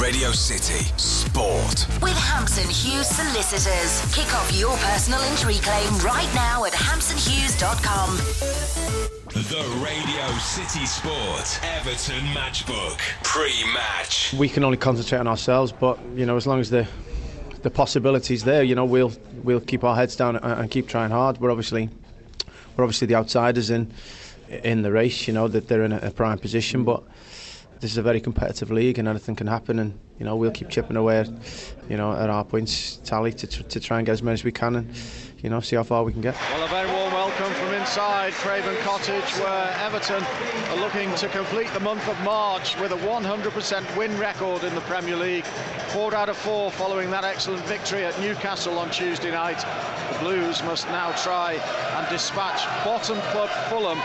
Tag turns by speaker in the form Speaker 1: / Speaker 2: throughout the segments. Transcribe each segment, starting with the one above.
Speaker 1: Radio City Sport.
Speaker 2: With Hampson Hughes Solicitors. Kick off your personal injury claim right now at hampsonhughes.com.
Speaker 1: The Radio City Sport Everton Matchbook pre-match.
Speaker 3: We can only concentrate on ourselves, but you know, as long as the the possibilities there, you know, we'll we'll keep our heads down and, and keep trying hard. We're obviously we're obviously the outsiders in in the race. You know that they're in a, a prime position, but this is a very competitive league and anything can happen and you know we'll keep chipping away at, you know at our points tally to, to try and get as many as we can and you know see how far we can get.
Speaker 4: Well a very warm welcome inside Craven Cottage where Everton are looking to complete the month of March with a 100% win record in the Premier League. Four out of four following that excellent victory at Newcastle on Tuesday night. The Blues must now try and dispatch bottom club Fulham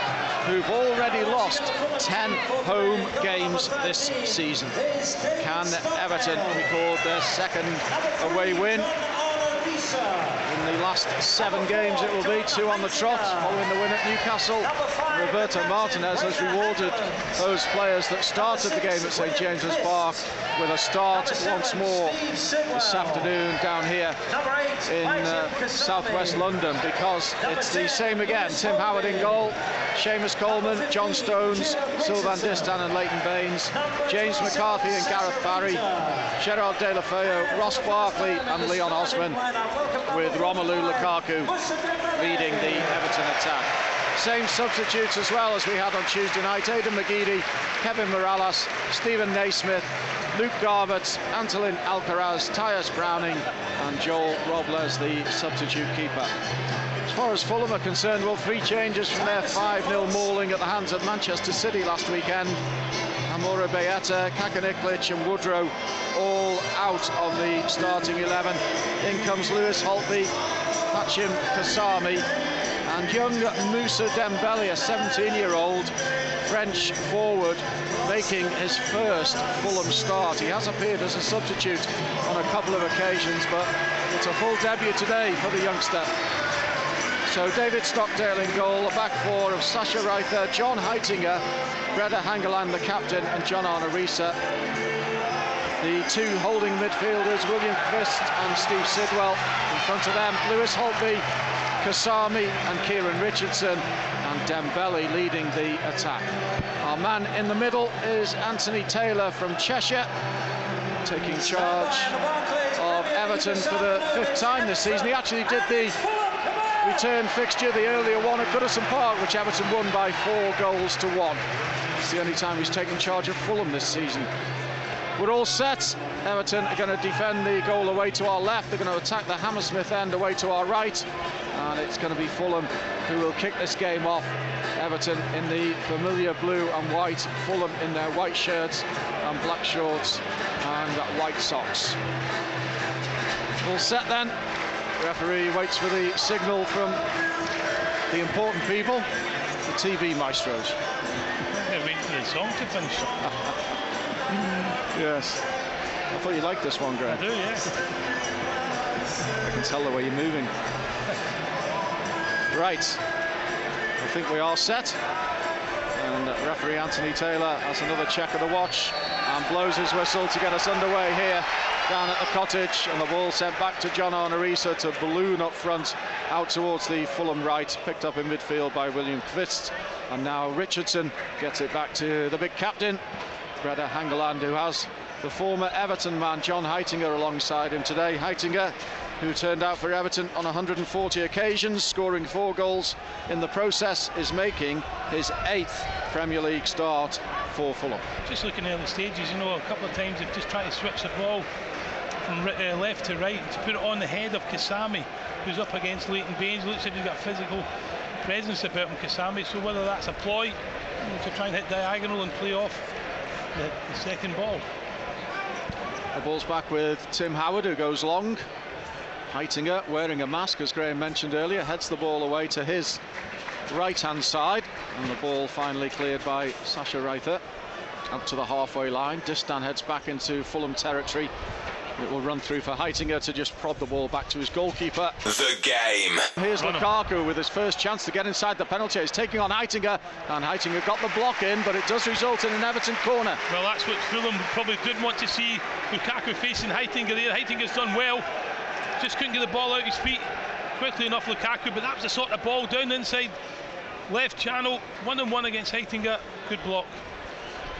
Speaker 4: who've already lost 10 home games this season. Can Everton record their second away win? In the last seven games it will be, two on the trot following the win at Newcastle. Roberto Martinez has rewarded those players that started the game at St James's Park with a start once more this afternoon down here in uh, southwest London because it's the same again. Tim Howard in goal, Seamus Coleman, John Stones, Sylvain Distin and Leighton Baines, James McCarthy and Gareth Barry, Gerard Deulofeu, Ross Barkley and Leon Osman with Romelu Lukaku leading the Everton attack. Same substitutes as well as we had on Tuesday night. Aidan McGeady, Kevin Mirallas, Steven Naismith, Luke Garbutt, Antolin Alcaraz, Tyias Browning and Joel Robles, the substitute keeper. As far as Fulham are concerned, well, three changes from their 5-0 mauling at the hands of Manchester City last weekend. Amorebieta, Kacaniklic and Woodrow all out of the starting 11. In comes Lewis Holtby, Pajtim Kasami and young Moussa Dembele, a 17-year-old French forward, making his first Fulham start. He has appeared as a substitute on a couple of occasions, but it's a full debut today for the youngster. So David Stockdale in goal, a back four of Sascha Riether, John Heitinga, Brede Hangeland, the captain, and John Arne Riise. The two holding midfielders, William Kvist and Steve Sidwell. In front of them, Lewis Holtby, Kasami and Kieran Richardson, and Dembele leading the attack. Our man in the middle is Anthony Taylor from Cheshire, taking charge of Everton for the fifth time this season. He actually did the return fixture, the earlier one at Goodison Park, which Everton won by four goals to one. It's the only time he's taken charge of Fulham this season. We're all set. Everton are going to defend the goal away to our left. They're going to attack the Hammersmith end away to our right. And it's going to be Fulham who will kick this game off. Everton in the familiar blue and white. Fulham in their white shirts and black shorts and white socks. All set then. Referee waits for the signal from the important people, the TV maestros.
Speaker 5: Yeah, wait for the song to finish.
Speaker 4: yes. I thought you liked this one, Graham.
Speaker 5: I do, yeah.
Speaker 4: I can tell the way you're moving. Right. I think we are set. And referee Anthony Taylor has another check of the watch and blows his whistle to get us underway here down at the cottage and the ball sent back to John Riise to balloon up front out towards the Fulham right picked up in midfield by William Kvist. And now Richardson gets it back to the big captain Brede Hangeland who has the former Everton man John Heitinga alongside him today Heitinga who turned out for Everton on 140 occasions, scoring four goals in the process, is making his eighth Premier League start for Fulham.
Speaker 5: Just looking at the stages, you know, a couple of times they've just tried to switch the ball from uh, left to right to put it on the head of Kasami, who's up against Leighton Baines. Looks like he's got physical presence about him, Kasami. So whether that's a ploy to try and hit diagonal and play off the, the second ball.
Speaker 4: The ball's back with Tim Howard, who goes long. Heitinga, wearing a mask, as Graham mentioned earlier, heads the ball away to his right-hand side. And the ball finally cleared by Sascha Riether up to the halfway line. Distin heads back into Fulham territory It will run through for Heitinga to just prod the ball back to his goalkeeper.
Speaker 1: The game.
Speaker 4: Here's
Speaker 5: Run him.
Speaker 4: Lukaku with his first chance to get inside the penalty. He's taking on Heitinga, and Heitinga got the block in, but it does result in an Everton corner.
Speaker 5: Well, that's what Fulham probably didn't want to see. Lukaku facing Heitinga there. Heitinga's done well. Just couldn't get the ball out his feet quickly enough, Lukaku. But that was the sort of ball down inside left channel. One on one against Heitinga. Good block.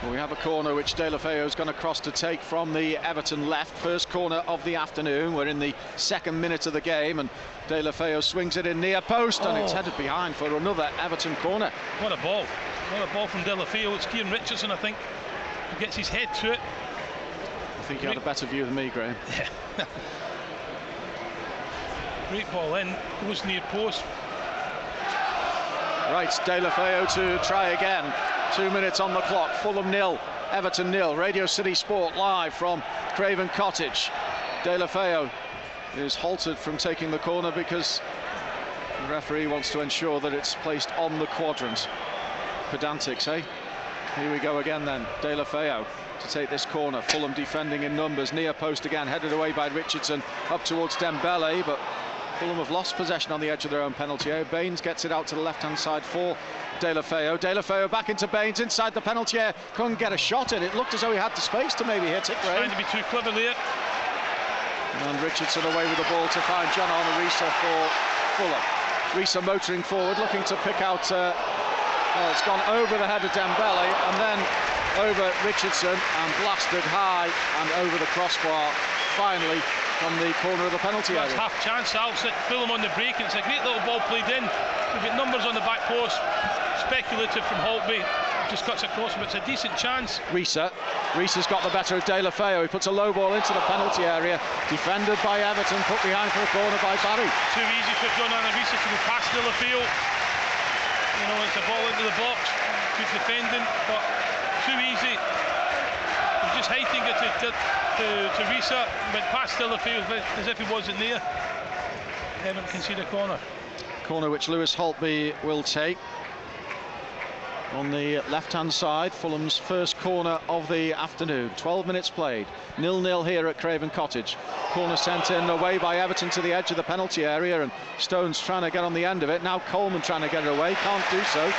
Speaker 4: Well, we have a corner which Deulofeu is going to cross to take from the Everton left. First corner of the afternoon. We're in the second minute of the game, and Deulofeu swings it in near post, and it's
Speaker 5: Oh.
Speaker 4: headed behind for another Everton corner.
Speaker 5: What a ball. What a ball from Deulofeu. It's Kieran Richardson, I think, who gets his head to it.
Speaker 4: I think you had a better view than me, Graham. Yeah.
Speaker 5: Great ball in. Goes near post.
Speaker 4: Right, Deulofeu to try again. Two minutes on the clock. Fulham nil, Everton nil. Radio City Sport live from Craven Cottage. Deulofeu is halted from taking the corner because the referee wants to ensure that it's placed on the quadrant. Pedantics, eh? Here we go again then. Deulofeu to take this corner. Fulham defending in numbers. Near post again, headed away by Richardson up towards Dembele, but Fulham have lost possession on the edge of their own penalty area. Baines gets it out to the left-hand side for Deulofeu. De La Feo back into Baines inside the penalty area. Couldn't get a shot in. It looked as though he had the space to maybe hit it.
Speaker 5: Trying to be too clever there.
Speaker 4: And Richardson away with the ball to find John Arne Riise for Fulham. Riise motoring forward, looking to pick out. Uh, well, it's gone over the head of Dembele and then over Richardson and blasted high and over the crossbar. Finally, from the corner of the penalty area.
Speaker 5: half chance. Alcott Fulham on the break. and It's a great little ball played in. We've got numbers on the back post. Speculative from Holtby. Just cuts across, but it's a decent chance.
Speaker 4: Riise. Riise's got the better of Deulofeu. He puts a low ball into the penalty area. Defended by Everton, put behind for a corner by Barry.
Speaker 5: Too easy for John Arne Riise to go past Deulofeu. You know, it's a ball into the box. Good defending, but too easy. Just hating it to, to, to, to Riise, went past Deulofeu as if he wasn't there. Can see the corner.
Speaker 4: Corner which Lewis Holtby will take. On the left-hand side, Fulham's first corner of the afternoon. 12 minutes played. Nil-nil here at Craven Cottage. Corner sent in away by Everton to the edge of the penalty area, and Stones trying to get on the end of it. Now Coleman trying to get it away, can't do so.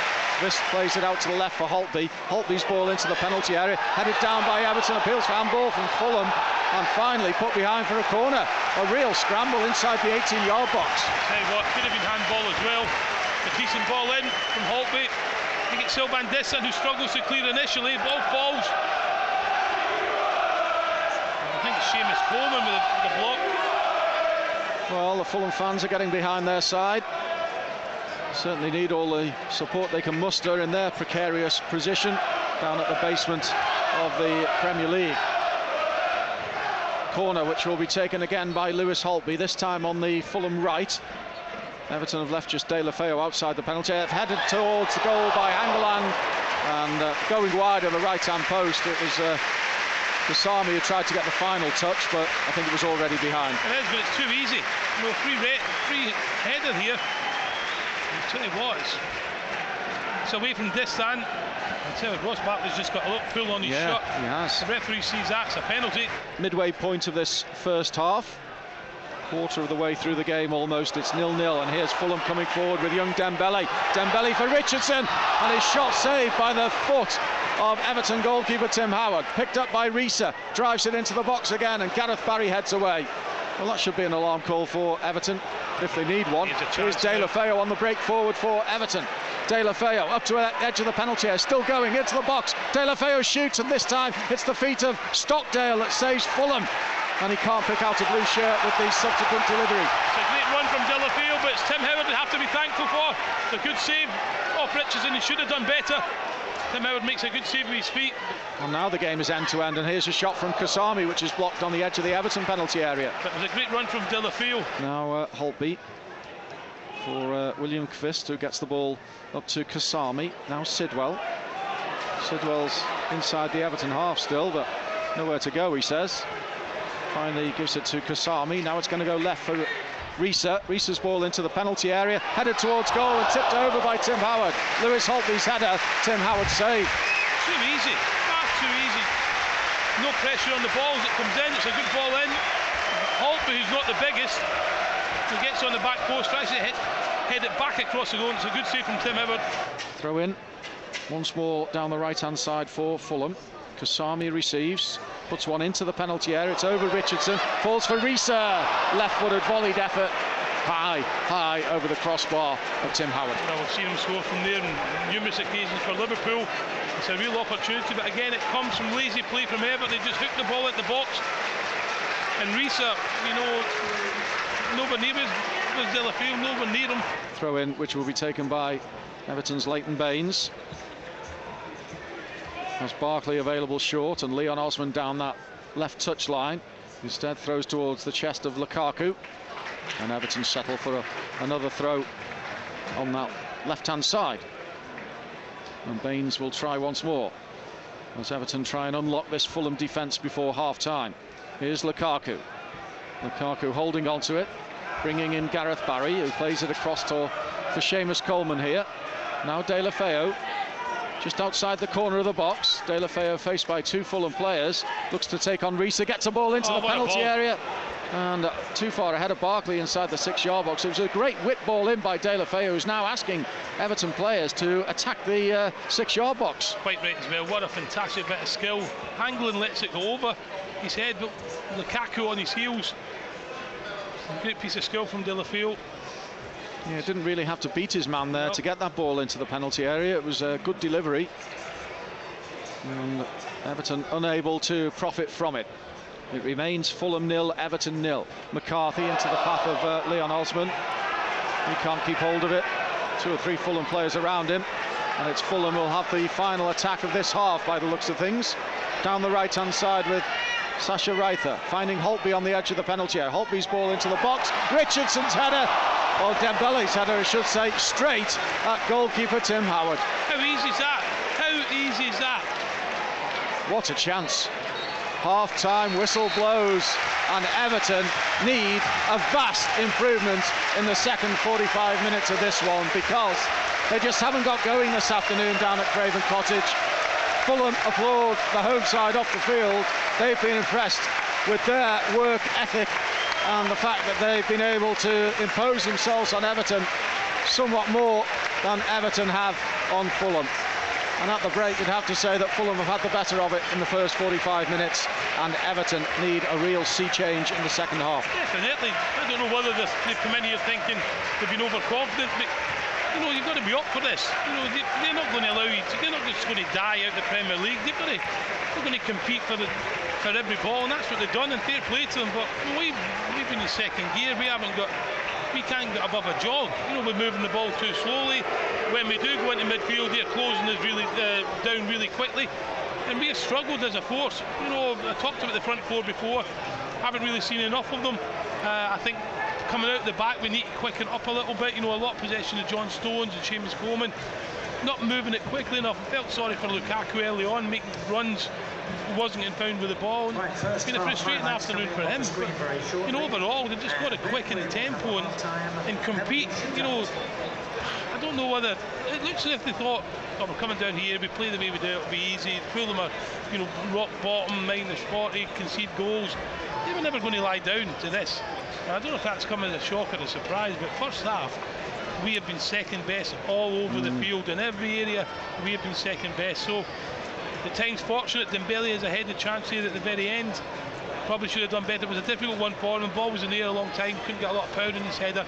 Speaker 4: This plays it out to the left for Holtby. Holtby's ball into the penalty area, headed down by Everton. Appeals for handball from Fulham, and finally put behind for a corner. A real scramble inside the 18-yard box.
Speaker 5: Tell you what, could have been handball as well. A decent ball in from Holtby. I think it's Sylvain Distin who struggles to clear initially. Ball falls. I think it's Seamus Coleman with the, with the block.
Speaker 4: Well, the Fulham fans are getting behind their side. Certainly need all the support they can muster in their precarious position down at the basement of the Premier League. Corner which will be taken again by Lewis Holtby, this time on the Fulham right. Everton have left just Deulofeu outside the penalty. They've headed towards the goal by Angolan and uh, going wide of the right-hand post. It was uh, who tried to get the final touch, but I think it was already behind.
Speaker 5: It is, but it's too easy. No free re- free header here. You what, it's, away from Distin. I tell you, Ross Barkley's just got a look full on his
Speaker 4: Yeah,
Speaker 5: shot.
Speaker 4: he has.
Speaker 5: The referee sees that, it's a penalty.
Speaker 4: midway point of this first half. Quarter of the way through the game almost, it's nil-nil, and here's Fulham coming forward with young Dembele. Dembele for Richardson, and his shot saved by the foot of Everton goalkeeper Tim Howard. Picked up by Riise, drives it into the box again, and Gareth Barry heads away. Well, that should be an alarm call for Everton if they need one.
Speaker 5: Here's
Speaker 4: De La. Feo on the break forward for Everton. Deulofeu up to the edge of the penalty area, still going into the box. Deulofeu shoots, and this time it's the feet of Stockdale that saves Fulham. And he can't pick out a blue shirt with the subsequent delivery.
Speaker 5: It's a great run from Deulofeu, but it's Tim Howard would have to be thankful for. It's a good save oh, off Richardson, he should have done better. Howard makes a good save with his feet.
Speaker 4: And now the game is end to end, and here's a shot from Kasami, which is blocked on the edge of the Everton penalty area.
Speaker 5: It was a great run from Deulofeu.
Speaker 4: Now uh, Holtby for uh, William Kvist, who gets the ball up to Kasami. Now Sidwell. Sidwell's inside the Everton half still, but nowhere to go, he says. Finally gives it to Kasami. Now it's going to go left for Riise. Riise's ball into the penalty area, headed towards goal and tipped over by Tim Howard. Lewis Holtby's header, Tim Howard save.
Speaker 5: Too easy, far too easy. no pressure on the ball as it comes in. It's a good ball in. Holtby, who's not the biggest, he gets on the back post, tries to hit, head it back across the goal. It's a good save from Tim Howard.
Speaker 4: Throw in once more down the right hand side for Fulham. Kasami receives, puts one into the penalty area. It's over Richardson, falls for Riise. Left footed volleyed effort. High, high over the crossbar of Tim Howard.
Speaker 5: Well, we've seen him score from there on numerous occasions for Liverpool. It's a real opportunity, but again, it comes from lazy play from Everton. They just hook the ball at the box. And Riise, you know, nobody near was, was Deulofeu, nobody near him.
Speaker 4: Throw in, which will be taken by Everton's Leighton Baines. Has Barkley available short and Leon Osman down that left touch line. Instead throws towards the chest of Lukaku. And Everton settle for a, another throw on that left-hand side. And Baines will try once more. As Everton try and unlock this Fulham defence before half-time. Here's Lukaku. Lukaku holding on to it. Bringing in Gareth Barry, who plays it across to, for Seamus Coleman here. Now Deulofeu just outside the corner of the box. Deulofeu faced by two Fulham players. Looks to take on Riise, gets a ball into
Speaker 5: Oh,
Speaker 4: the penalty area. And uh, too far ahead of Barkley inside the six-yard box. It was a great whip ball in by Deulofeu, who's now asking Everton players to attack the uh, six-yard box.
Speaker 5: Quite right as well. What a fantastic bit of skill. Hangeland lets it go over his head, but Lukaku on his heels. Great piece of skill from Deulofeu.
Speaker 4: Yeah, didn't really have to beat his man there to get that ball into the penalty area. It was a good delivery. And Everton unable to profit from it. It remains Fulham nil, Everton nil. McCarthy into the path of uh, Leon Osman. He can't keep hold of it. Two or three Fulham players around him. And it's Fulham will have the final attack of this half by the looks of things. Down the right hand side with Sascha Riether finding Holtby on the edge of the penalty area. Holtby's ball into the box. Richardson's header, or Dembele's header, I should say, straight at goalkeeper Tim Howard.
Speaker 5: How easy is that? How easy is that?
Speaker 4: What a chance. Half time whistle blows, and Everton need a vast improvement in the second 45 minutes of this one because they just haven't got going this afternoon down at Craven Cottage. Fulham applaud the home side off the field. They've been impressed with their work ethic and the fact that they've been able to impose themselves on Everton somewhat more than Everton have on Fulham. And at the break, you'd have to say that Fulham have had the better of it in the first 45 minutes, and Everton need a real sea change in the second half.
Speaker 5: Definitely. I don't know whether they've come in here thinking they've been overconfident, but you know, you've got to be up for this. You know, they, they're not going to allow you to, they're not just going to die out the Premier League. They've got to, they're going to compete for the, for every ball, and that's what they've done, and fair play to them. But we, we've been in second gear, we haven't got, we can't get above a jog. You know, we're moving the ball too slowly. When we do go into midfield, they're closing us really uh, down really quickly. And we have struggled as a force. You know, I talked about the front four before. Haven't really seen enough of them. Uh, I think coming out the back, we need to quicken up a little bit. You know, a lot of possession of John Stones and Seamus Coleman. Not moving it quickly enough. I felt sorry for Lukaku early on, making runs. Wasn't getting found with the ball. And it's been a frustrating afternoon for him. But, you know, overall, they've just got to quicken the tempo and, and compete. You know, I don't know whether it looks as if they thought, oh, we're coming down here, we play the way we do, it'll be easy. Fulham them are, you know, rock bottom, minus 40, concede goals. They were never going to lie down to this. I don't know if that's come as a shock or a surprise, but first half, we have been second best all over the field. In every area, we have been second best. So, the time's fortunate. Dembele has a headed chance here at the very end. Probably should have done better. It was a difficult one for him. Ball was in the air a long time. Couldn't get a lot of power in his header.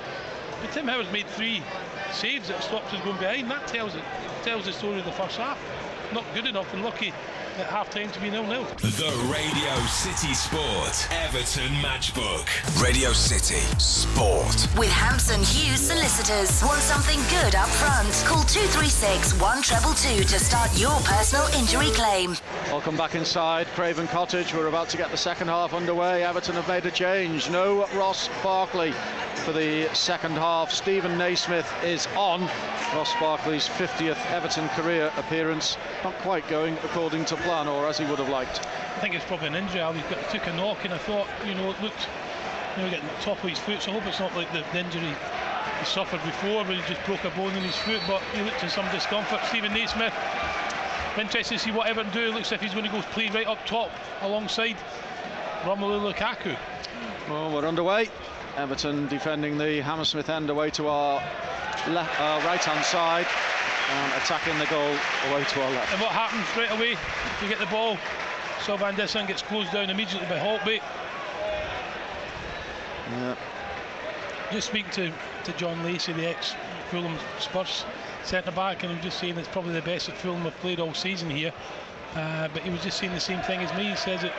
Speaker 5: But Tim Howard's made three saves that stopped us going behind. That tells it tells the story of the first half. Not good enough and lucky at half time to be nil-nil.
Speaker 1: The Radio City Sport Everton Matchbook. Radio City Sport.
Speaker 2: With Hampson Hughes Solicitors. Want something good up front? Call 236 1222 to start your personal injury claim.
Speaker 4: Welcome back inside Craven Cottage. We're about to get the second half underway. Everton have made a change. No Ross Barkley for the second half. Steven Naismith is on. Ross Barkley's 50th Everton career appearance. Not quite going according to plan or as he would have liked.
Speaker 5: I think it's probably an injury. Got took a knock, and I thought, you know, it looked, you know, getting the top of his foot. So I hope it's not like the, the injury he suffered before, where he just broke a bone in his foot. But he looked in some discomfort. Steven Naismith interested to see what Everton do. Looks like he's going to go play right up top alongside Romelu Lukaku.
Speaker 4: Well, we're underway. Everton defending the Hammersmith end away to our left, uh, right-hand side and attacking the goal away to our left.
Speaker 5: And what happens straight away? You get the ball. Sylvain Distin gets closed down immediately by Holtby.
Speaker 4: Yeah.
Speaker 5: Just speaking to, to John Lacy, the ex Fulham Spurs centre back, and I'm just saying it's probably the best that Fulham have played all season here. Uh, but he was just saying the same thing as me. He says that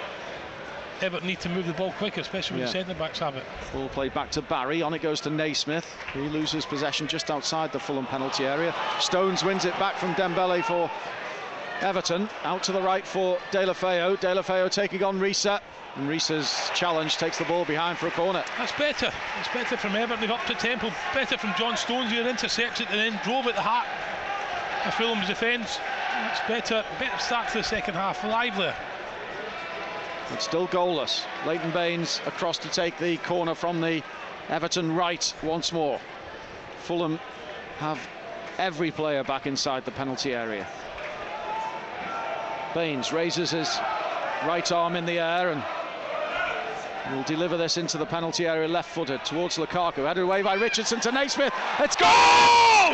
Speaker 5: Everton need to move the ball quicker, especially when
Speaker 4: Yeah.
Speaker 5: the centre backs have it.
Speaker 4: Ball played back to Barry. On it goes to Naismith. He loses possession just outside the Fulham penalty area. Stones wins it back from Dembele for Everton. Out to the right for Deulofeu. De La Feo taking on Riise. And Riise's challenge takes the ball behind for a corner.
Speaker 5: That's better. It's better from Everton. They've upped the tempo. Better from John Stones who intercepts it and then drove at the heart of Fulham's defence. It's better. Better start to the second half. Livelier.
Speaker 4: It's still goalless. Leighton Baines across to take the corner from the Everton right once more. Fulham have every player back inside the penalty area. Baines raises his right arm in the air and will deliver this into the penalty area left-footed towards Lukaku. Headed away by Richardson to Naismith. It's goal!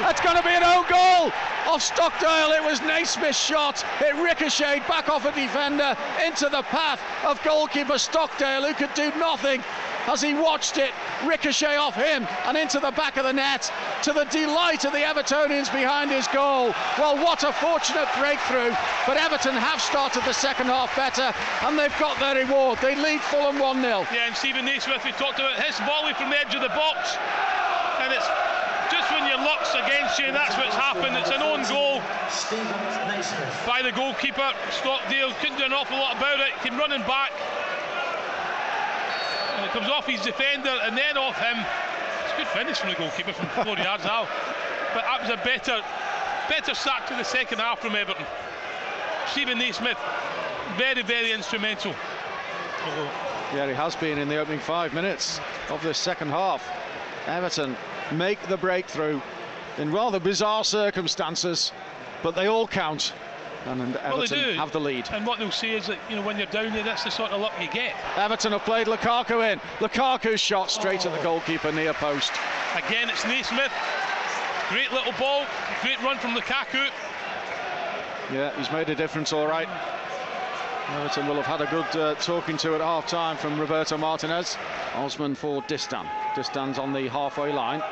Speaker 4: It's going to be an own goal off Stockdale. It was Naismith's shot. It ricocheted back off a defender into the path of goalkeeper Stockdale, who could do nothing as he watched it ricochet off him and into the back of the net to the delight of the Evertonians behind his goal. Well, what a fortunate breakthrough. But Everton have started the second half better and they've got their reward. They lead Fulham 1 0.
Speaker 5: Yeah, and Steven Naismith, we talked about his volley from the edge of the box. And it's just when your luck's against you, that's what's happened. It's an own goal by the goalkeeper. Stockdale couldn't do an awful lot about it. Came running back. Comes off his defender and then off him. It's a good finish from the goalkeeper from four yards out. But that was a better, better start to the second half from Everton. Steven Naismith, very, very instrumental.
Speaker 4: Yeah, he has been in the opening five minutes of this second half. Everton make the breakthrough in rather bizarre circumstances, but they all count. And,
Speaker 5: Well,
Speaker 4: Everton
Speaker 5: do.
Speaker 4: have the lead.
Speaker 5: And what they'll see is that you know when you're down there, that's the sort of luck you get.
Speaker 4: Everton have played Lukaku in. Lukaku's shot straight at the goalkeeper near post.
Speaker 5: Again, it's Naismith. Great little ball, great run from Lukaku.
Speaker 4: Yeah, he's made a difference, all right. Everton will have had a good uh, talking to at half time from Roberto Martinez. Osman for Distin. Distin's on the halfway line.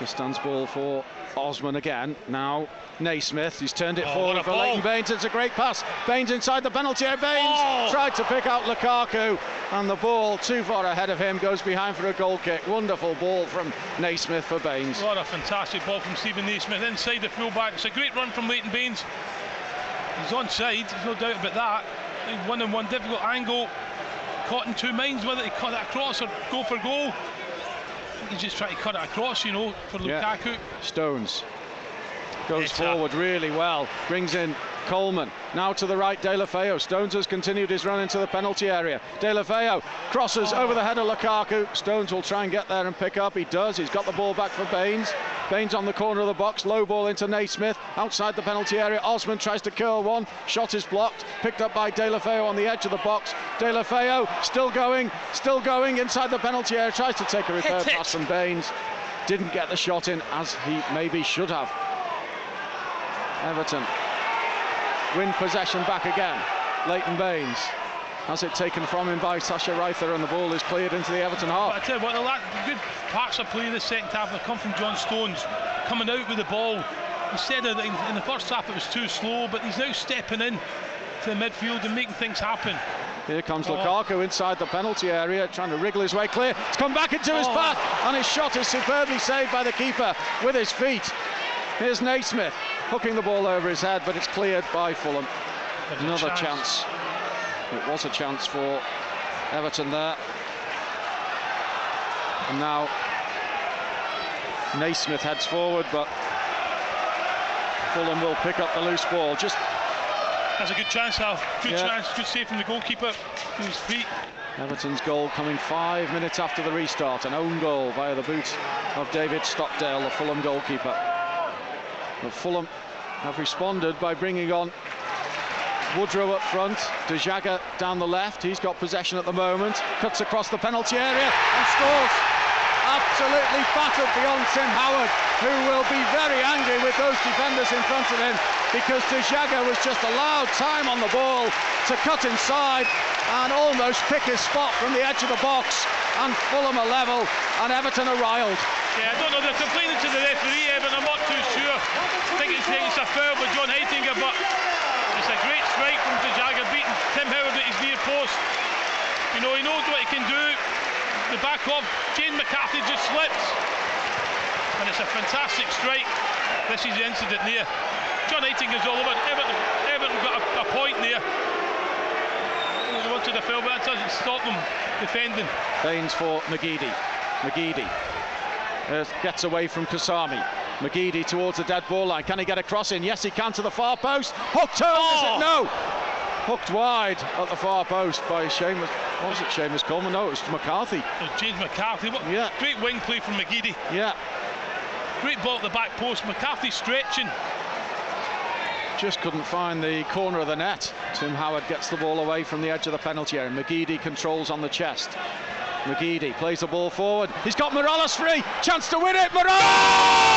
Speaker 4: Distin's ball for Osman again. Now Naismith. He's turned it
Speaker 5: Oh,
Speaker 4: forward for. Leighton Baines. It's a great pass. Baines inside the penalty area. Baines
Speaker 5: Oh.
Speaker 4: tried to pick out Lukaku, and the ball too far ahead of him goes behind for a goal kick. Wonderful ball from Naismith for Baines.
Speaker 5: What a fantastic ball from Steven Naismith inside the fullback. It's a great run from Leighton Baines. He's onside, there's no doubt about that. One in one difficult angle. Caught in two minds whether to cut it across or go for goal. He's just trying to cut it across, you know, for
Speaker 4: Yeah.
Speaker 5: Lukaku.
Speaker 4: Stones goes
Speaker 5: It's
Speaker 4: forward really well, brings in Coleman. Now to the right, Deulofeu. Stones has continued his run into the penalty area. Deulofeu crosses over the head of Lukaku. Stones will try and get there and pick up. He does. He's got the ball back for Baines. Baines on the corner of the box. Low ball into Naismith. Outside the penalty area. Osman tries to curl one. Shot is blocked. Picked up by Deulofeu on the edge of the box. Deulofeu still going. Still going inside the penalty area. Tries to take a
Speaker 5: it.
Speaker 4: pass from Baines. Didn't get the shot in as he maybe should have. Everton win possession back again. Leighton Baines has it taken from him by Sascha Riether and the ball is cleared into the Everton
Speaker 5: But
Speaker 4: half.
Speaker 5: I tell you what, the good parts of play this second half have come from John Stones coming out with the ball. Instead of in, in the first half it was too slow, but he's now stepping in to the midfield and making things happen.
Speaker 4: Here comes
Speaker 5: Oh.
Speaker 4: Lukaku inside the penalty area, trying to wriggle his way clear. It's come back into his
Speaker 5: Oh.
Speaker 4: path, and his shot is superbly saved by the keeper with his feet. Here's Naismith hooking the ball over his head, but it's cleared by Fulham.
Speaker 5: There's
Speaker 4: Another chance. It was a chance for Everton there. And now Naismith heads forward, but Fulham will pick up the loose ball. Just
Speaker 5: That's a good chance, Al. Good
Speaker 4: Yeah.
Speaker 5: chance, good save from the goalkeeper. His feet.
Speaker 4: Everton's goal coming five minutes after the restart. An own goal via the boot of David Stockdale, the Fulham goalkeeper. But Fulham have responded by bringing on Woodrow up front, Dejagah down the left. He's got possession at the moment, cuts across the penalty area and scores. Absolutely battered beyond Tim Howard, who will be very angry with those defenders in front of him because Dejagah was just allowed time on the ball to cut inside and almost pick his spot from the edge of the box and Fulham are level and Everton are riled.
Speaker 5: Yeah, I don't know, they're complaining to the referee, eh, but I'm not too sure. I think it's, it's a foul with John Heitinga, but it's a great strike from Dejagah, beating Tim Howard at his near post. You know, he knows what he can do. The back of Jane McCarthy just slips. And it's a fantastic strike. This is the incident there. John Heitinga's all over. Everton, Everton got a, a point there. Wanted a foul, but that doesn't stop them defending.
Speaker 4: Baines for McGeady. McGeady uh, gets away from Kasami. McGeady towards the dead ball line. Can he get a cross in? Yes, he can to the far post. Hooked home, oh. is it? No. Hooked wide at the far post by Seamus. What was it, Seamus Coleman? No, it was McCarthy.
Speaker 5: Was James McCarthy. What yeah. Great wing play from McGeady.
Speaker 4: Yeah.
Speaker 5: Great ball at the back post. McCarthy stretching.
Speaker 4: Just couldn't find the corner of the net. Tim Howard gets the ball away from the edge of the penalty area. McGeady controls on the chest. McGeady plays the ball forward. He's got Mirallas free. Chance to win it. Mirallas!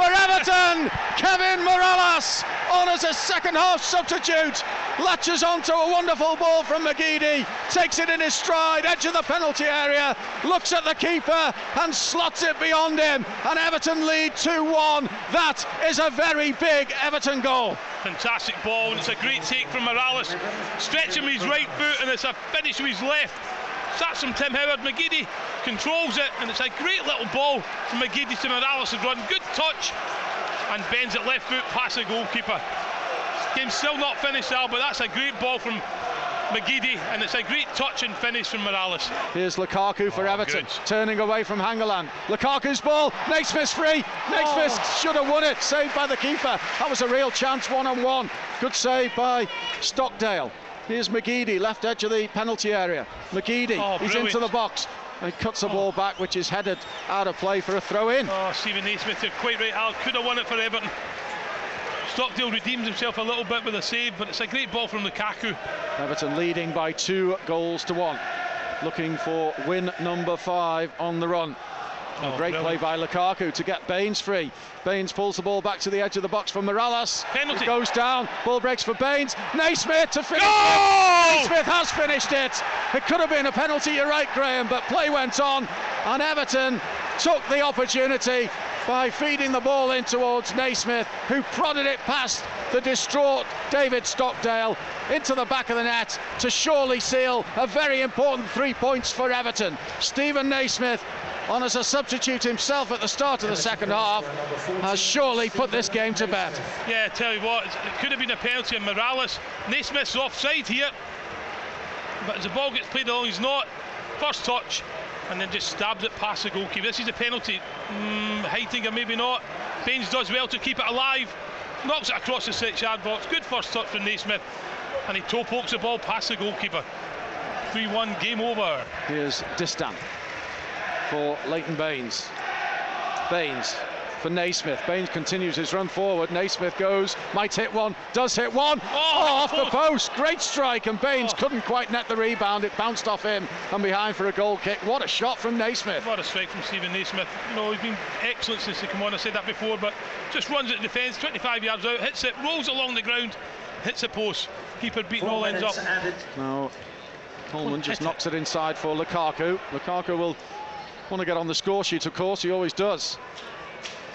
Speaker 4: for Everton. Kevin Mirallas on as a second half substitute. Latches onto a wonderful ball from McGeady. Takes it in his stride, edge of the penalty area. Looks at the keeper and slots it beyond him. And Everton lead 2 1. That is a very big Everton goal.
Speaker 5: Fantastic ball, and it's a great take from Mirallas. Stretching his right foot, and it's a finish with his left. That's from Tim Howard. McGeady controls it, and it's a great little ball from McGeady to Mirallas' run. Good touch, and bends it left foot past the goalkeeper. Game's still not finished, Al, but that's a great ball from McGeady, and it's a great touch and finish from Mirallas.
Speaker 4: Here's Lukaku for oh, Everton, good. turning away from Hangeland. Lukaku's ball, Naismith's free. Naismith oh. should have won it, saved by the keeper. That was a real chance, one on one. Good save by Stockdale. Here's McGeady, left edge of the penalty area. McGeady, oh, he's into the box. And cuts the oh. ball back, which is headed out of play for a throw in.
Speaker 5: Oh, Steven Naismith, you're quite right. Al could have won it for Everton. Stockdale redeems himself a little bit with a save, but it's a great ball from Lukaku.
Speaker 4: Everton leading by two goals to one. Looking for win number five on the run. Oh, great brilliant. play by Lukaku to get Baines free. Baines pulls the ball back to the edge of the box for Mirallas.
Speaker 5: Penalty.
Speaker 4: It goes down. Ball breaks for Baines. Naismith to finish it. Naismith has finished it. It could have been a penalty, you're right, Graham, but play went on and Everton took the opportunity by feeding the ball in towards Naismith, who prodded it past the distraught David Stockdale into the back of the net to surely seal a very important three points for Everton. Steven Naismith on as a substitute himself at the start of the second half, has surely put this game to bed.
Speaker 5: Yeah, tell you what, it could have been a penalty on Mirallas. Naismith's offside here, but as the ball gets played along, he's not. First touch, and then just stabbed it past the goalkeeper. This is a penalty. Mm, Heitinga maybe not. Baines does well to keep it alive. Knocks it across the six yard box. Good first touch from Naismith. And he toe pokes the ball past the goalkeeper. 3 1 game over.
Speaker 4: Here's Distin for Leighton Baines. Baines for Naismith. Baines continues his run forward. Naismith goes, might hit one, does hit one. Oh, oh off the oh. post. Great strike, and Baines oh. couldn't quite net the rebound. It bounced off him and behind for a goal kick. What a shot from Naismith.
Speaker 5: What a strike from Steven Naismith. You know, he's been excellent since he came on. I said that before, but just runs at defence, 25 yards out, hits it, rolls along the ground, hits the post. Keeper beating Four all ends up. Added.
Speaker 4: No, Coleman just knocks it inside for Lukaku. Lukaku will want to get on the score sheet, of course, he always does.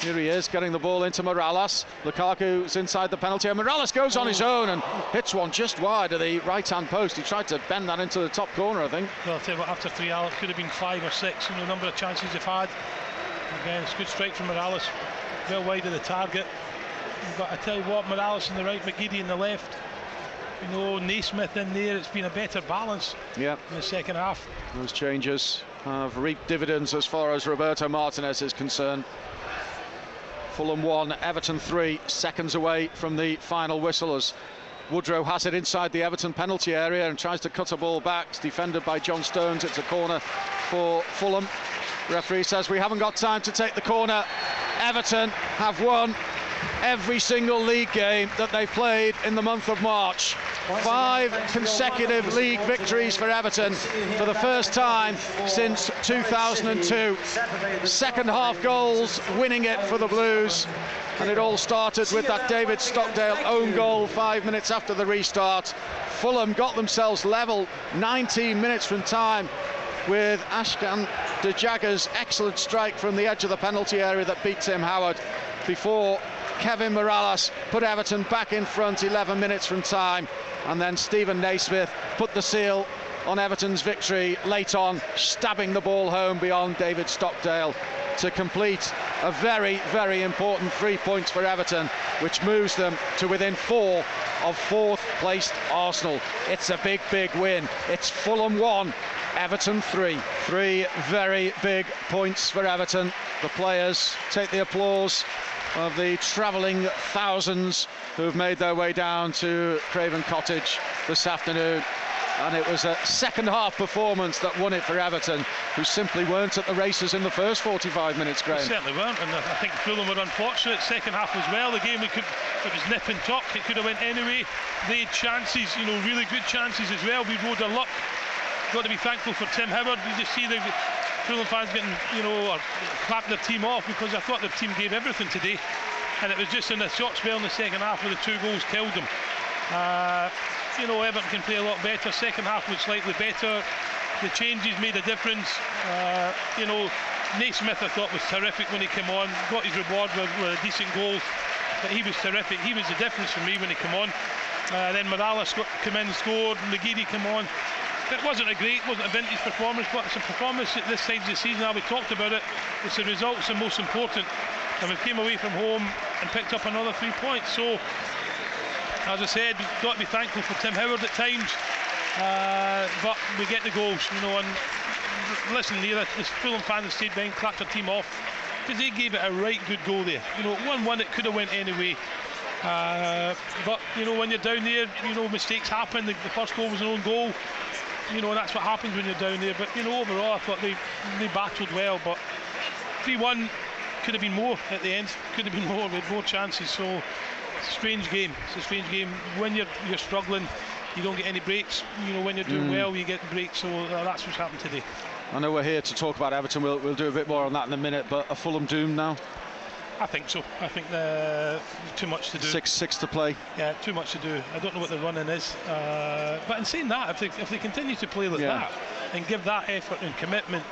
Speaker 4: Here he is, getting the ball into Mirallas. Lukaku's inside the penalty, and Mirallas goes on his oh. own and hits one just wide of the right-hand post. He tried to bend that into the top corner, I think.
Speaker 5: Well, I'll tell you what, after three hours, it could have been five or six, you know, the number of chances they've had. Again, uh, it's a good strike from Mirallas, well wide of the target. But I tell you what, Mirallas on the right, McGeady in the left. You know, Naismith in there, it's been a better balance
Speaker 4: yeah.
Speaker 5: in the second half.
Speaker 4: Those changes have reaped dividends as far as Roberto Martinez is concerned. Fulham 1, Everton 3, seconds away from the final whistle as Woodrow has it inside the Everton penalty area and tries to cut a ball back. It's defended by John Stones. It's a corner for Fulham. Referee says we haven't got time to take the corner. Everton have won every single league game that they've played in the month of March. Five consecutive league victories for Everton for the first time since 2002. Second half goals winning it for the Blues. And it all started with that David Stockdale own goal five minutes after the restart. Fulham got themselves level 19 minutes from time with Ashkan Dejagah's excellent strike from the edge of the penalty area that beat Tim Howard before Kevin Mirallas put Everton back in front 11 minutes from time and then Steven Naismith put the seal on Everton's victory late on, stabbing the ball home beyond David Stockdale to complete a very, very important three points for Everton, which moves them to within four of fourth placed Arsenal. It's a big, big win. It's Fulham one, Everton three. Three very big points for Everton. The players take the applause of the travelling thousands who've made their way down to Craven Cottage this afternoon and it was a second half performance that won it for Everton, who simply weren't at the races in the first 45 minutes, Graham.
Speaker 5: They certainly weren't, and I think Fulham were unfortunate second half as well. The game we could, it was nip and tuck, it could have went anyway. They had chances, you know, really good chances as well. We rode our luck. Got to be thankful for Tim Howard. You just see the Fulham fans getting, you know, clapping their team off because I thought their team gave everything today, and it was just in the short spell in the second half where the two goals killed them. Uh, you know, Everton can play a lot better. Second half was slightly better. The changes made a difference. Uh, you know, Naismith I thought was terrific when he came on. Got his reward with, with a decent goal. But he was terrific. He was the difference for me when he came on. Uh, then Mirallas came in, and scored. McGeady came on. It wasn't a great, wasn't a vintage performance, but it's a performance at this stage of the season. Now we talked about it. It's the results the most important. And we came away from home and picked up another three points. So as I said, we've got to be thankful for Tim Howard at times, uh, but we get the goals, you know. And listen, the, the Fulham fans stayed behind, clapped their team off because they gave it a right good goal there. You know, one-one, it could have went anyway. Uh, but you know, when you're down there, you know mistakes happen. The, the, first goal was an own goal. You know that's what happens when you're down there. But you know, overall, I thought they they battled well. But three-one could have been more at the end. Could have been more with more chances. So strange game. It's a strange game. When you're you're struggling, you don't get any breaks. You know, when you're doing mm. well, you get breaks. So uh, that's what's happened today.
Speaker 4: I know we're here to talk about Everton. We'll, we'll do a bit more on that in a minute. But a Fulham doom now.
Speaker 5: I think so. I think there's too much to do.
Speaker 4: Six, six to play.
Speaker 5: Yeah, too much to do. I don't know what the running is. Uh, but in saying that, if they, if they continue to play like yeah. that and give that effort and commitment,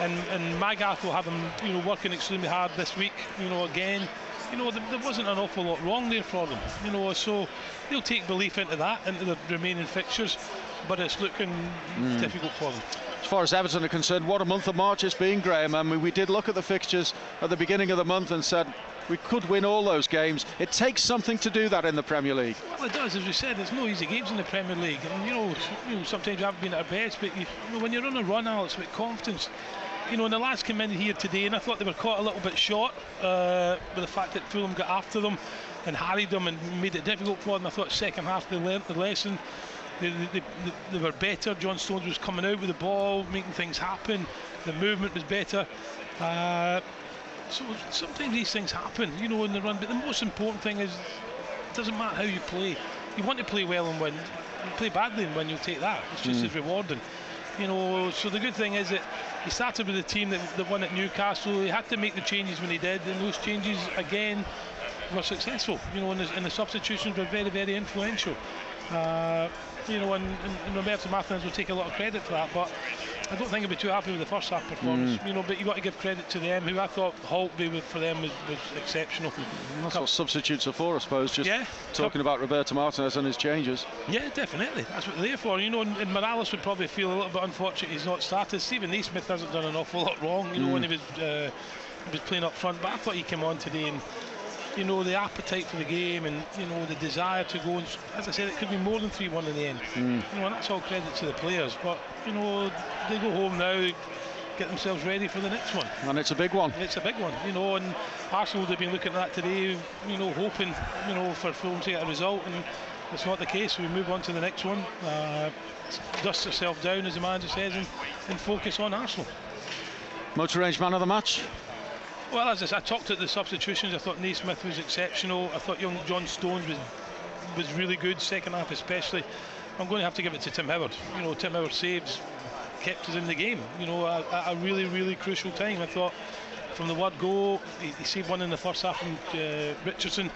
Speaker 5: and and Magath will have them, you know, working extremely hard this week. You know, again, you know, there, there, wasn't an awful lot wrong there for them. You know, so they'll take belief into that, into the remaining fixtures, but it's looking mm. difficult for them.
Speaker 4: As far as Everton are concerned, what a month of March it's been, Graham. I mean, we did look at the fixtures at the beginning of the month and said we could win all those games. It takes something to do that in the Premier League.
Speaker 5: Well, it does. As we said, there's no easy games in the Premier League. And, you know, you know sometimes you haven't been at our best, but you, you know, when you're on a run, Alex, with confidence, you know, and the lads came in here today, and I thought they were caught a little bit short uh, with the fact that Fulham got after them and harried them and made it difficult for them. I thought second half they learnt the lesson. They, they, they, they, were better. John Stones was coming out with the ball, making things happen. The movement was better. Uh, so sometimes these things happen, you know, in the run. But the most important thing is, it doesn't matter how you play. You want to play well and win. You play badly and win, you'll take that. It's just mm. as rewarding. You know, so the good thing is that he started with a team that, that won at Newcastle. He had to make the changes when he did, and those changes again were successful. You know, and the, and the substitutions were very, very influential. Uh, you know, and, and Roberto Martinez will take a lot of credit for that, but I don't think he'll be too happy with the first half performance. Mm. You know, but you got to give credit to them, who I thought Holtby for them was, was exceptional.
Speaker 4: That's what substitutes are for, I suppose. Just yeah, talking about Roberto Martinez and his changes.
Speaker 5: Yeah, definitely. That's what they're there for. You know, and, and Mirallas would probably feel a little bit unfortunate he's not started. Steven Naismith hasn't done an awful lot wrong. You know, mm. when he was uh, he was playing up front, but I thought he came on today and you know, the appetite for the game and, you know, the desire to go and, as I said, it could be more than 3 1 in the end. Mm. You know, and that's all credit to the players. But, you know, they go home now, get themselves ready for the next one.
Speaker 4: And it's a big one.
Speaker 5: It's a big one, you know, and Arsenal would have been looking at that today, you know, hoping, you know, for Fulham to get a result. And it's not the case. We move on to the next one, uh, dust ourselves down, as the manager says, and, and focus on Arsenal.
Speaker 4: Motor range man of the match?
Speaker 5: Well, as I, said, I talked at the substitutions, I thought Naismith was exceptional. I thought young John Stones was was really good, second half especially. I'm going to have to give it to Tim Howard. You know, Tim Howard saves kept us in the game. You know, at, a really, really crucial time. I thought from the word go, he, he saved one in the first half from uh, Richardson,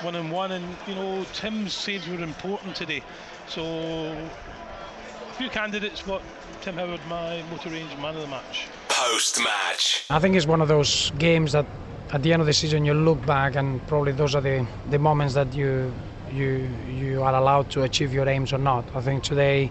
Speaker 5: one and one, and you know Tim's saves were important today. So a few candidates, but Tim Howard, my motor range man of the match.
Speaker 1: Post match.
Speaker 6: I think it's one of those games that at the end of the season you look back and probably those are the, the moments that you you you are allowed to achieve your aims or not. I think today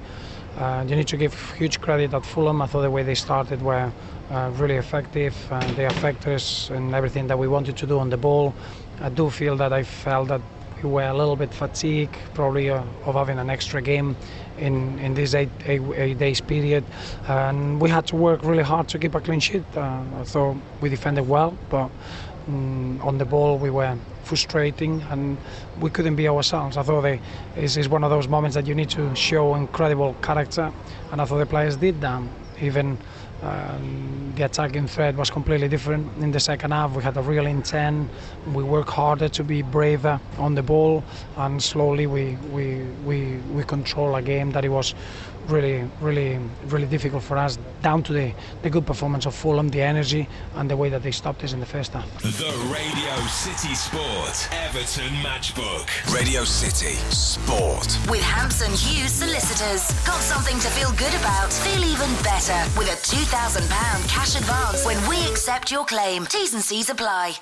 Speaker 6: uh, you need to give huge credit at Fulham. I thought the way they started were uh, really effective. and they affected us in everything that we wanted to do on the ball. I do feel that I felt that we were a little bit fatigued, probably uh, of having an extra game in, in this eight, eight, eight, days period. And we had to work really hard to keep a clean sheet. Uh, thought we defended well, but um, on the ball we were frustrating and we couldn't be ourselves. I thought it is one of those moments that you need to show incredible character, and I thought the players did that. Even um, the attacking threat was completely different in the second half. We had a real intent. We worked harder to be braver on the ball, and slowly we we we, we control a game that it was really, really, really difficult for us. Down to the, the good performance of Fulham, the energy, and the way that they stopped us in the first half.
Speaker 1: The Radio City Sport Everton Matchbook. Radio City Sport
Speaker 2: with Hampson Hughes Solicitors. Got something to feel good about? Feel even better with a two thousand pound cash advance when we accept your claim. T's and C's apply.